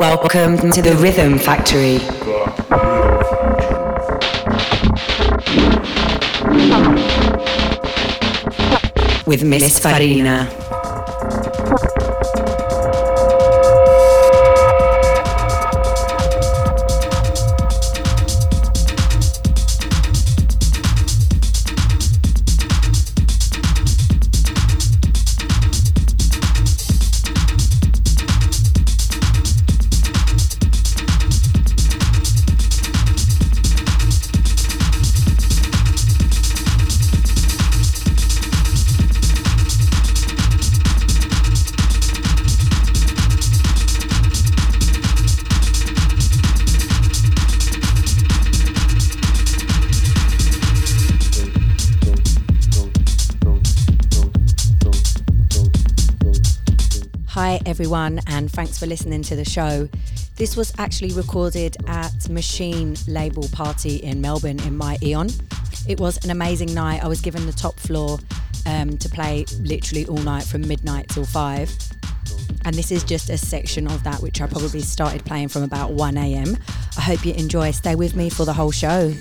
Welcome to the Rhythm Factory. With Miss Farina. Thanks for listening to the show. This was actually recorded at Machine Label Party in Melbourne in my Eon. It was an amazing night. I was given the top floor um, to play literally all night from midnight till five. And this is just a section of that which I probably started playing from about 1 a.m. I hope you enjoy. Stay with me for the whole show.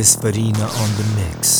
Miss Farina on the mix.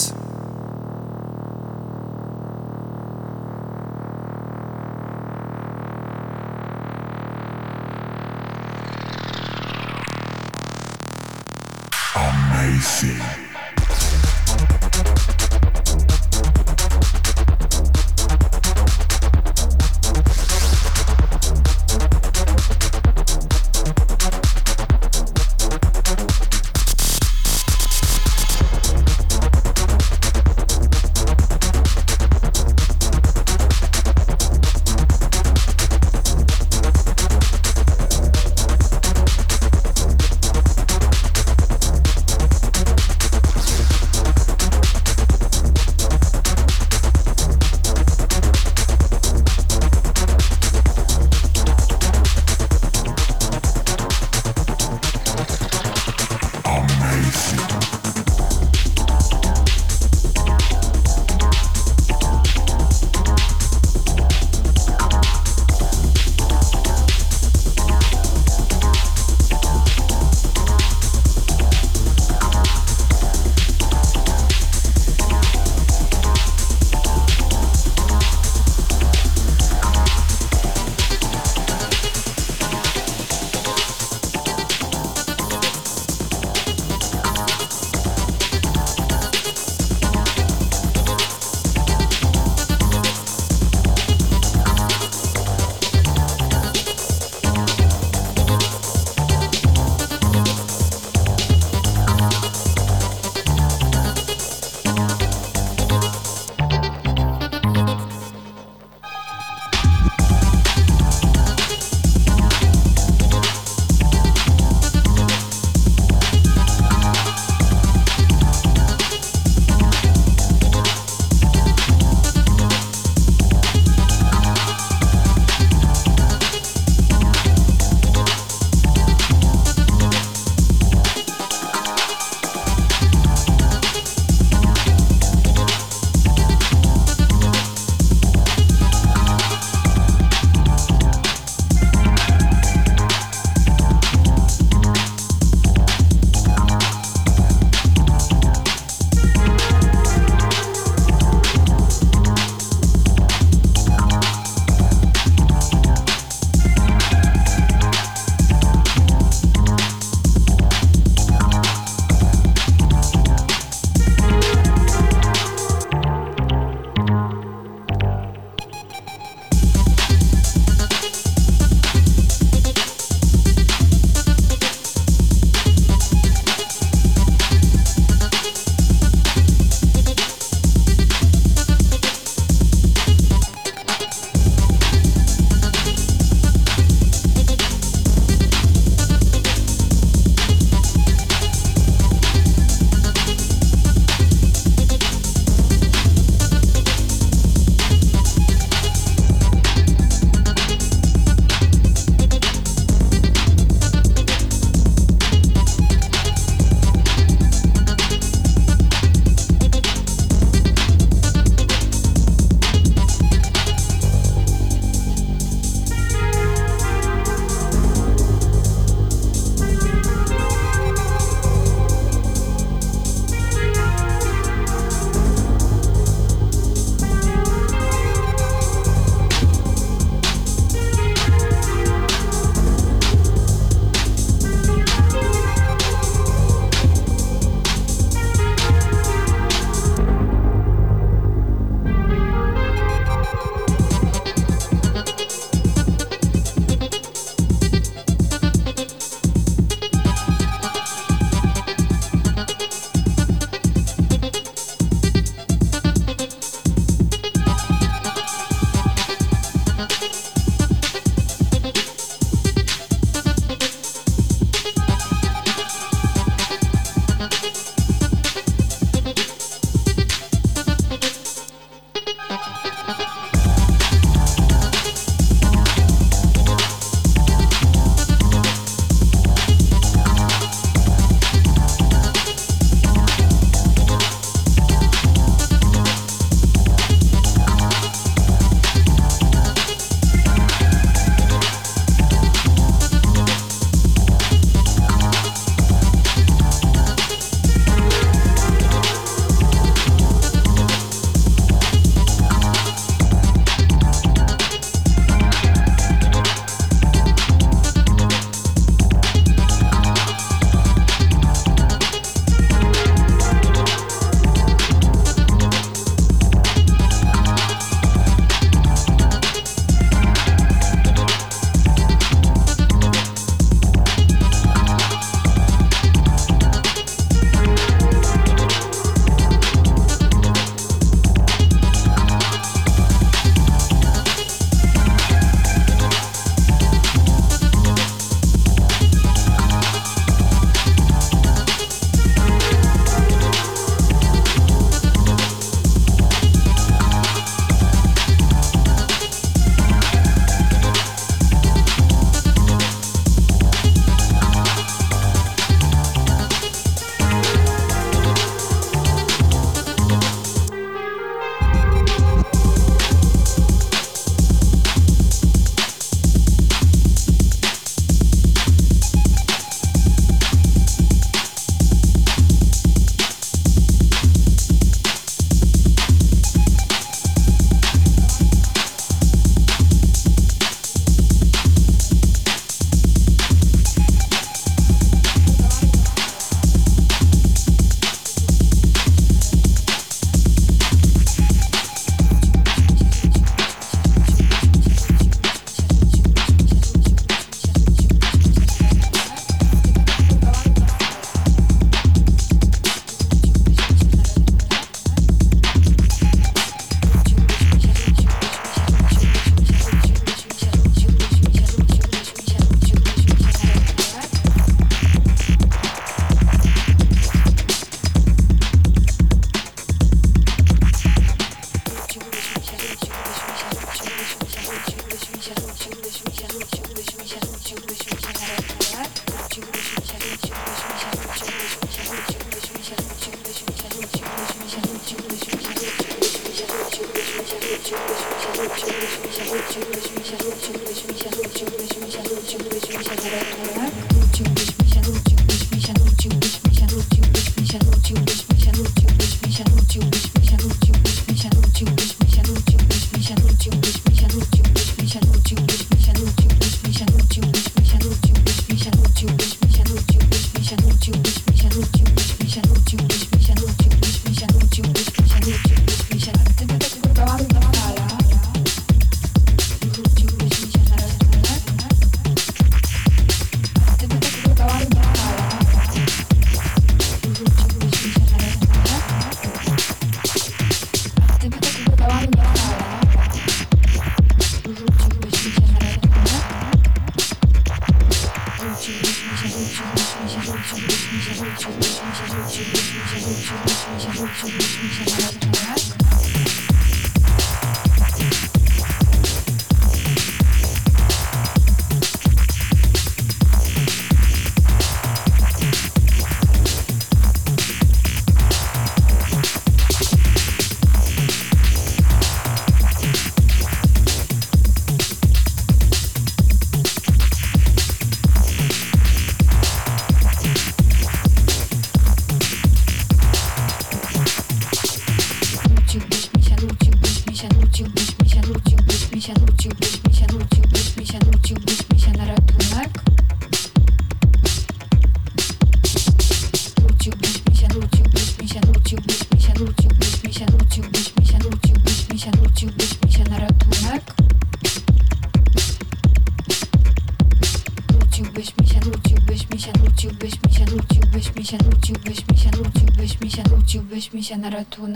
на роту,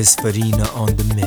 Farina on the mix.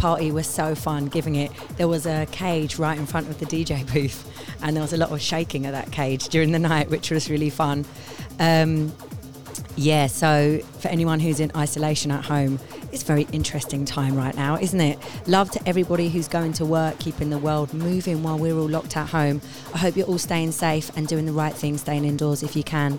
Party was so fun giving it. There was a cage right in front of the DJ booth, and there was a lot of shaking of that cage during the night, which was really fun. Um, yeah, so for anyone who's in isolation at home, it's a very interesting time right now, isn't it? Love to everybody who's going to work, keeping the world moving while we're all locked at home. I hope you're all staying safe and doing the right thing, staying indoors if you can.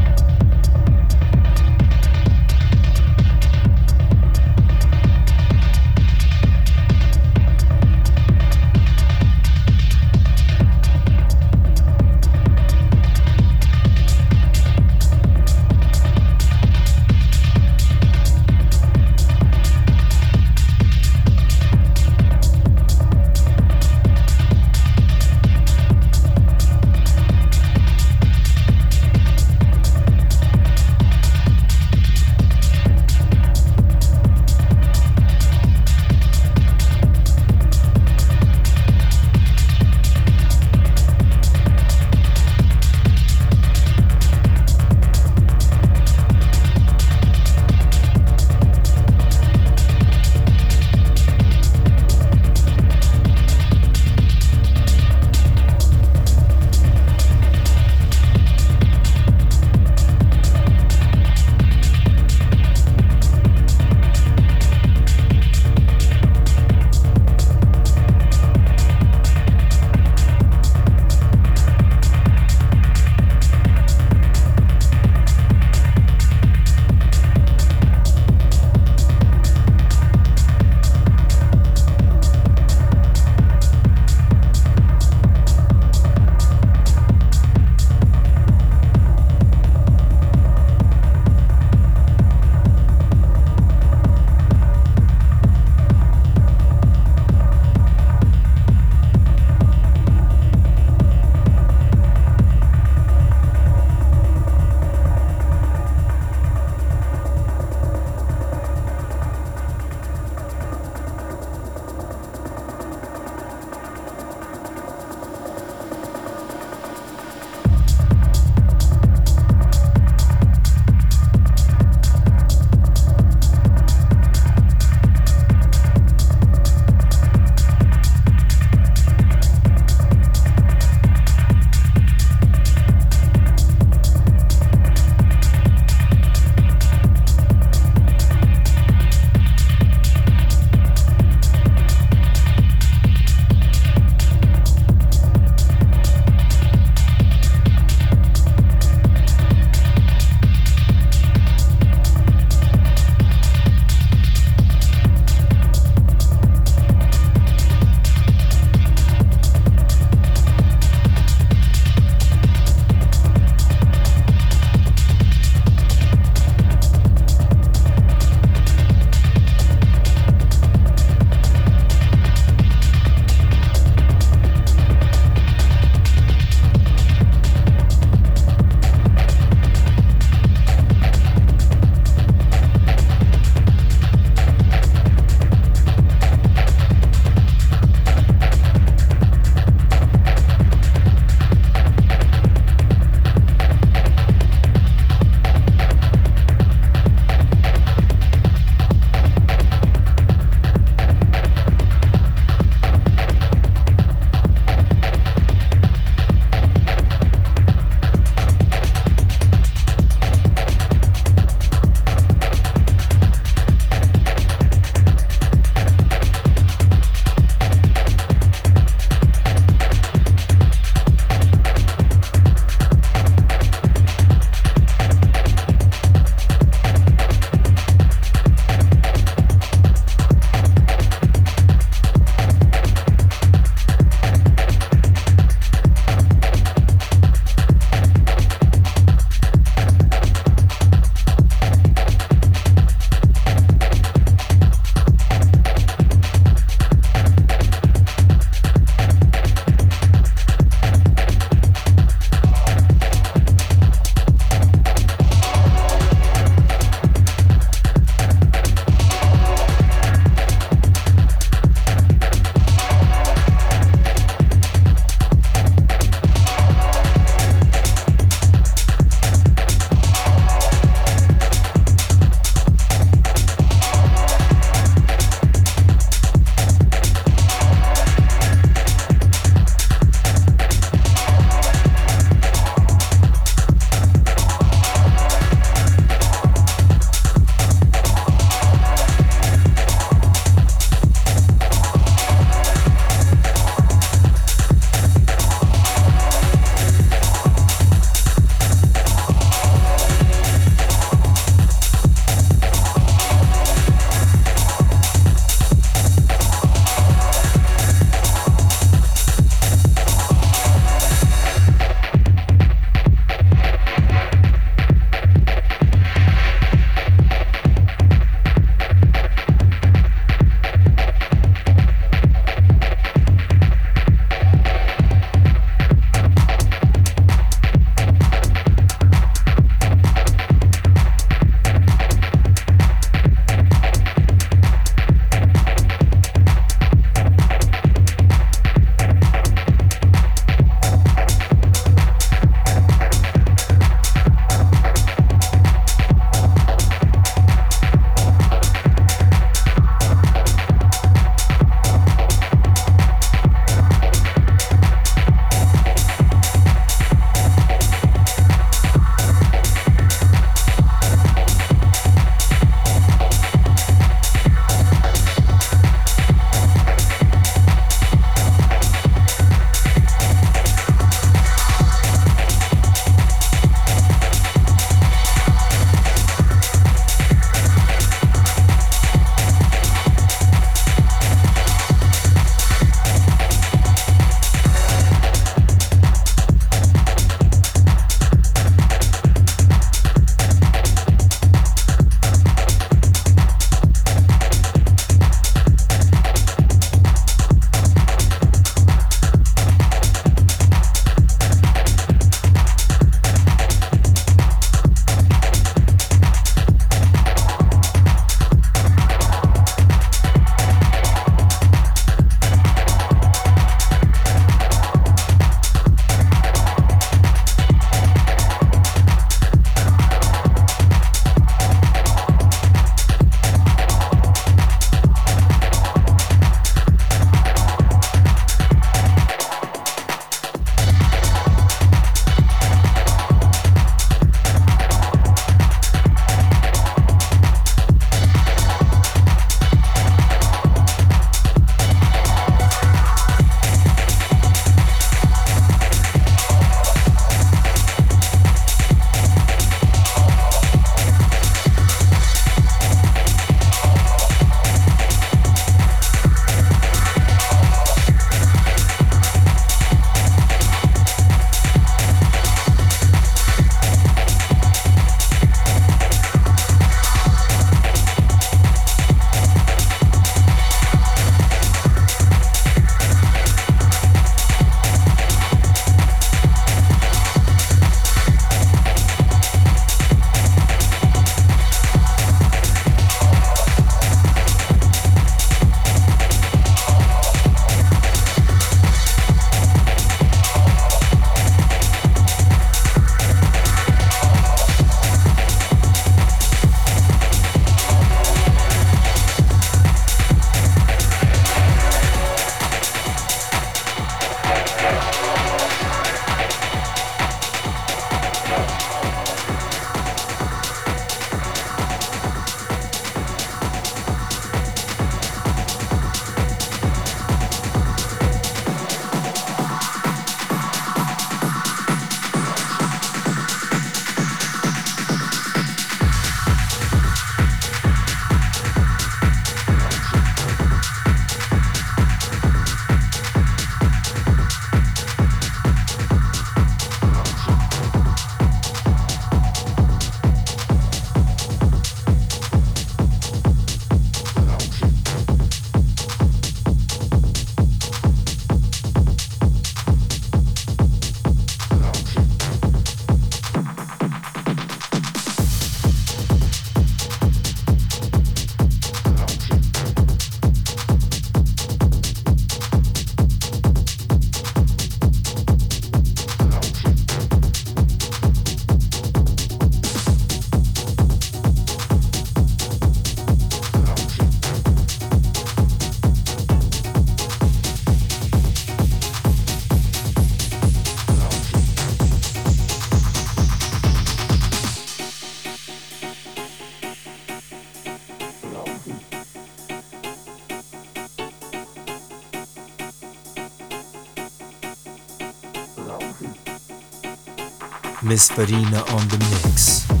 Miss Farina on the mix.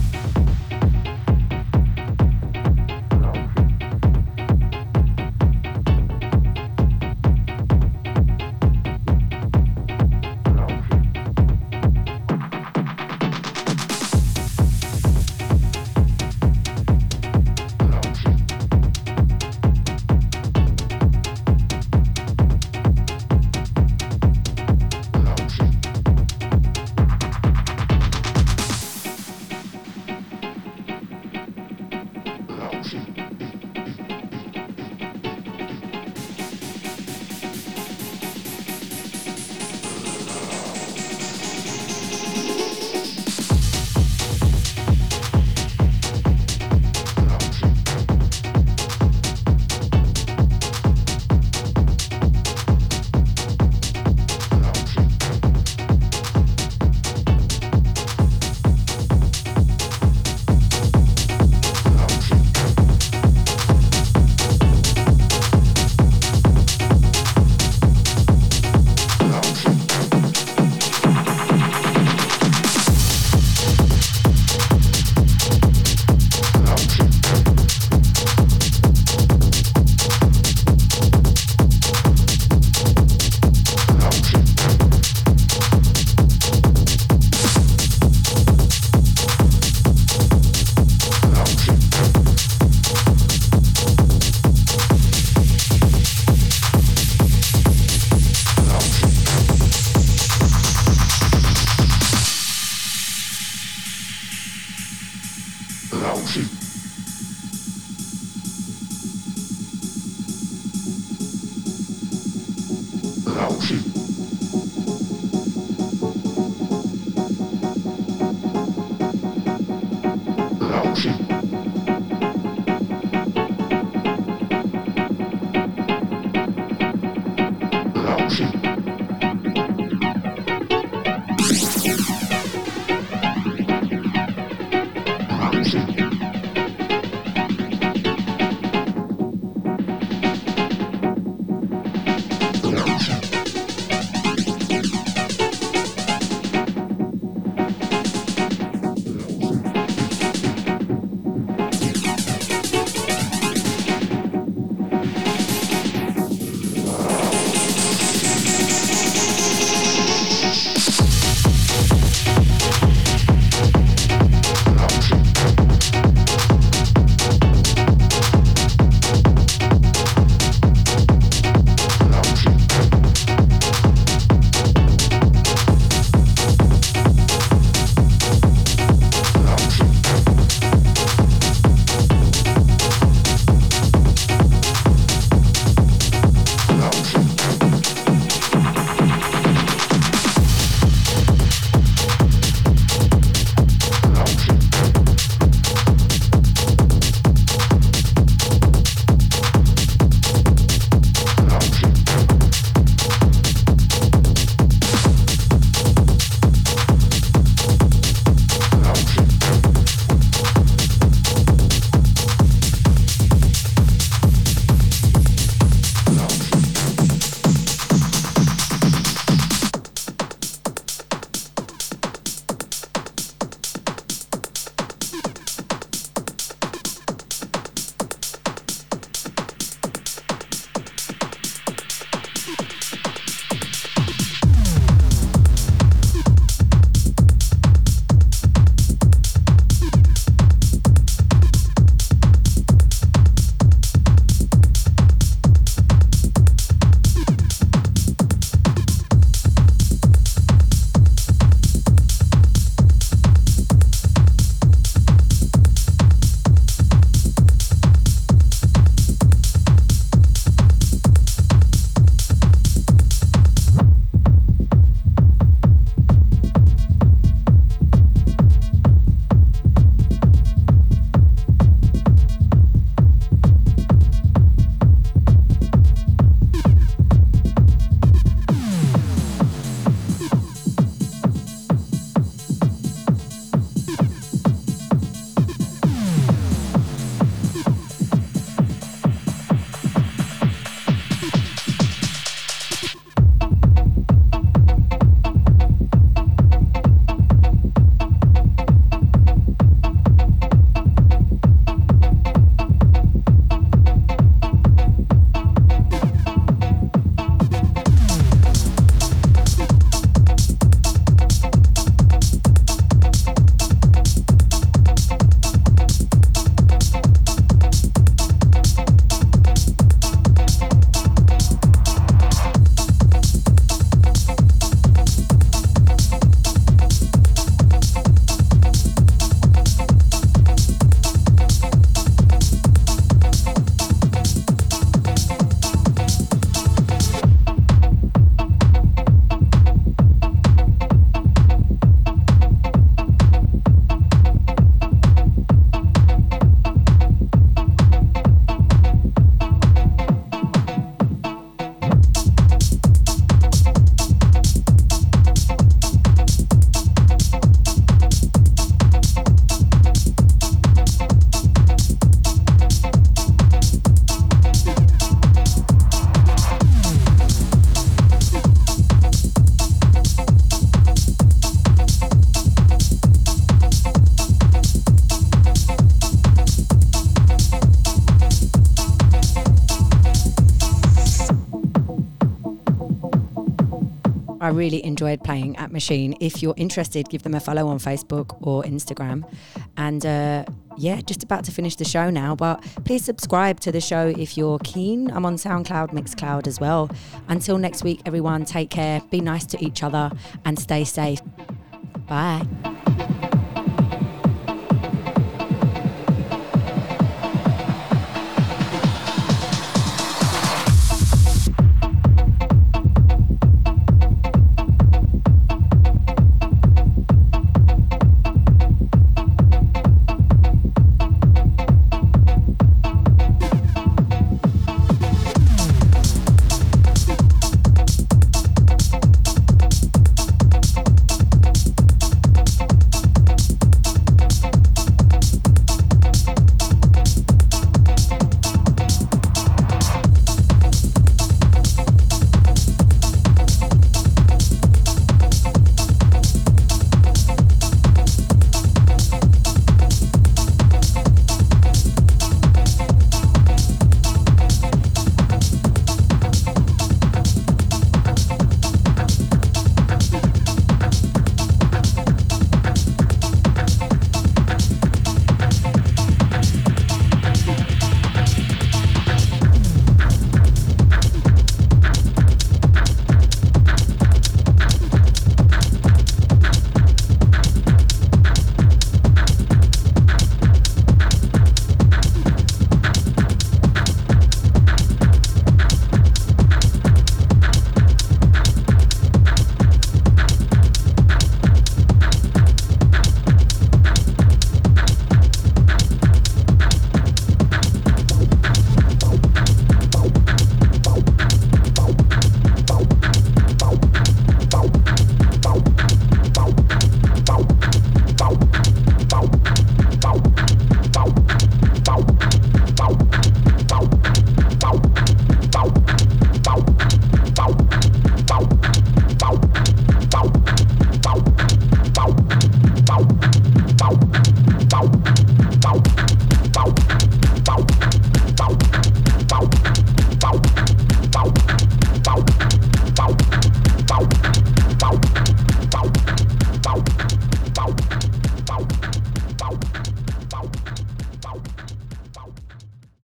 Really enjoyed playing at Machine. If you're interested, give them a follow on Facebook or Instagram. And uh, yeah, just about to finish the show now, but please subscribe to the show if you're keen. I'm on SoundCloud, Mixcloud as well. Until next week, everyone, take care, be nice to each other, and stay safe. Bye.